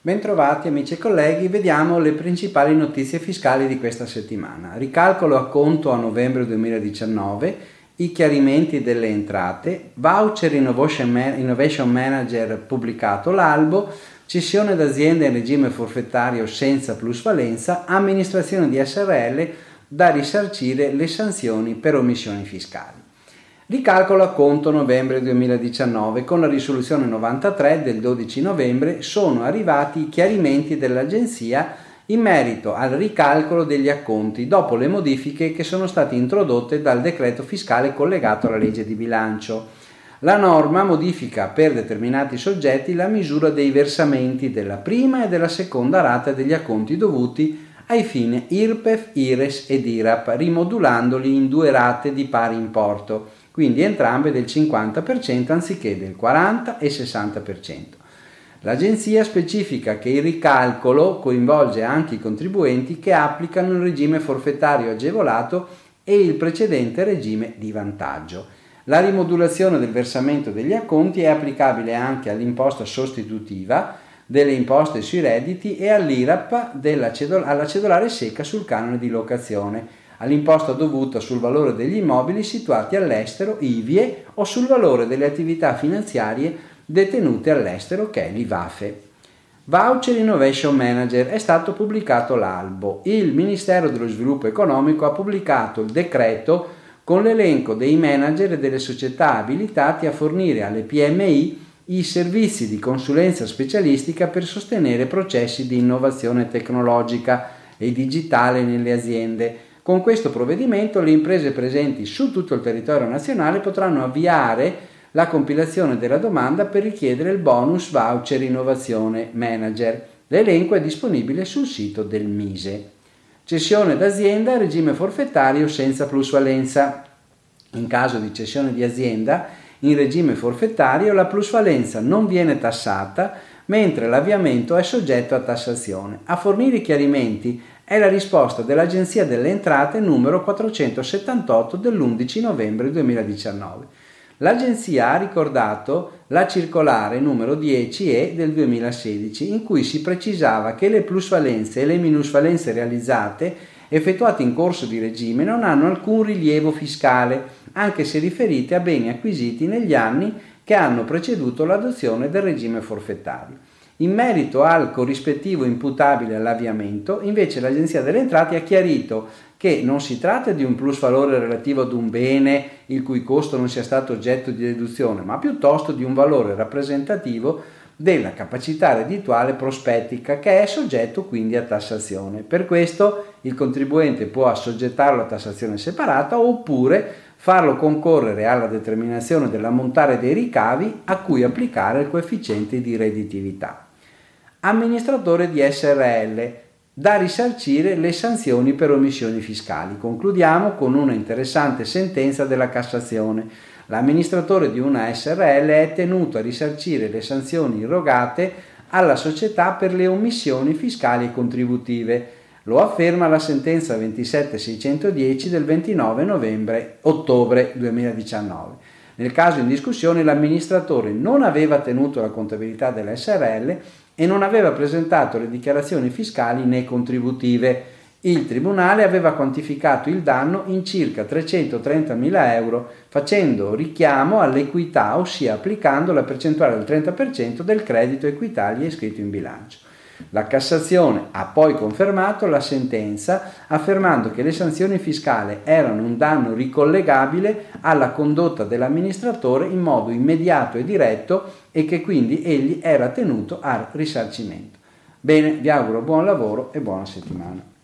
Bentrovati amici e colleghi, vediamo le principali notizie fiscali di questa settimana. Ricalcolo a conto a novembre 2019, i chiarimenti delle entrate, voucher Innovation Manager pubblicato l'albo, cessione d'azienda in regime forfettario senza plusvalenza, amministrazione di SRL da risarcire le sanzioni per omissioni fiscali. Ricalcolo a conto novembre 2019. Con la risoluzione 93 del 12 novembre sono arrivati i chiarimenti dell'Agenzia in merito al ricalcolo degli acconti dopo le modifiche che sono state introdotte dal decreto fiscale collegato alla legge di bilancio. La norma modifica per determinati soggetti la misura dei versamenti della prima e della seconda rata degli acconti dovuti ai fini IRPEF, IRES ed IRAP, rimodulandoli in due rate di pari importo quindi entrambe del 50% anziché del 40% e 60%. L'agenzia specifica che il ricalcolo coinvolge anche i contribuenti che applicano il regime forfettario agevolato e il precedente regime di vantaggio. La rimodulazione del versamento degli acconti è applicabile anche all'imposta sostitutiva delle imposte sui redditi e all'IRAP cedol- alla cedolare secca sul canone di locazione all'imposta dovuta sul valore degli immobili situati all'estero, IVIE, o sul valore delle attività finanziarie detenute all'estero, che è l'IVAFE. Voucher Innovation Manager è stato pubblicato l'albo. Il Ministero dello Sviluppo Economico ha pubblicato il decreto con l'elenco dei manager e delle società abilitati a fornire alle PMI i servizi di consulenza specialistica per sostenere processi di innovazione tecnologica e digitale nelle aziende con questo provvedimento le imprese presenti su tutto il territorio nazionale potranno avviare la compilazione della domanda per richiedere il bonus voucher innovazione manager. L'elenco è disponibile sul sito del Mise. Cessione d'azienda regime forfettario senza plusvalenza. In caso di cessione di azienda in regime forfettario la plusvalenza non viene tassata mentre l'avviamento è soggetto a tassazione. A fornire chiarimenti è la risposta dell'Agenzia delle Entrate numero 478 dell'11 novembre 2019. L'Agenzia ha ricordato la circolare numero 10E del 2016 in cui si precisava che le plusvalenze e le minusvalenze realizzate effettuate in corso di regime non hanno alcun rilievo fiscale, anche se riferite a beni acquisiti negli anni che hanno preceduto l'adozione del regime forfettario. In merito al corrispettivo imputabile all'avviamento, invece l'Agenzia delle Entrate ha chiarito che non si tratta di un plusvalore relativo ad un bene il cui costo non sia stato oggetto di deduzione, ma piuttosto di un valore rappresentativo della capacità reddituale prospettica che è soggetto quindi a tassazione. Per questo il contribuente può assoggettarlo a tassazione separata oppure farlo concorrere alla determinazione dell'ammontare dei ricavi a cui applicare il coefficiente di redditività amministratore di SRL, da risarcire le sanzioni per omissioni fiscali. Concludiamo con una interessante sentenza della Cassazione. L'amministratore di una SRL è tenuto a risarcire le sanzioni irrogate alla società per le omissioni fiscali e contributive. Lo afferma la sentenza 27610 del 29 novembre ottobre 2019. Nel caso in discussione l'amministratore non aveva tenuto la contabilità dell'SRL e non aveva presentato le dichiarazioni fiscali né contributive. Il Tribunale aveva quantificato il danno in circa 330.000 euro facendo richiamo all'equità, ossia applicando la percentuale del 30% del credito Equitalia iscritto in bilancio. La Cassazione ha poi confermato la sentenza affermando che le sanzioni fiscali erano un danno ricollegabile alla condotta dell'amministratore in modo immediato e diretto e che quindi egli era tenuto al risarcimento. Bene, vi auguro buon lavoro e buona settimana.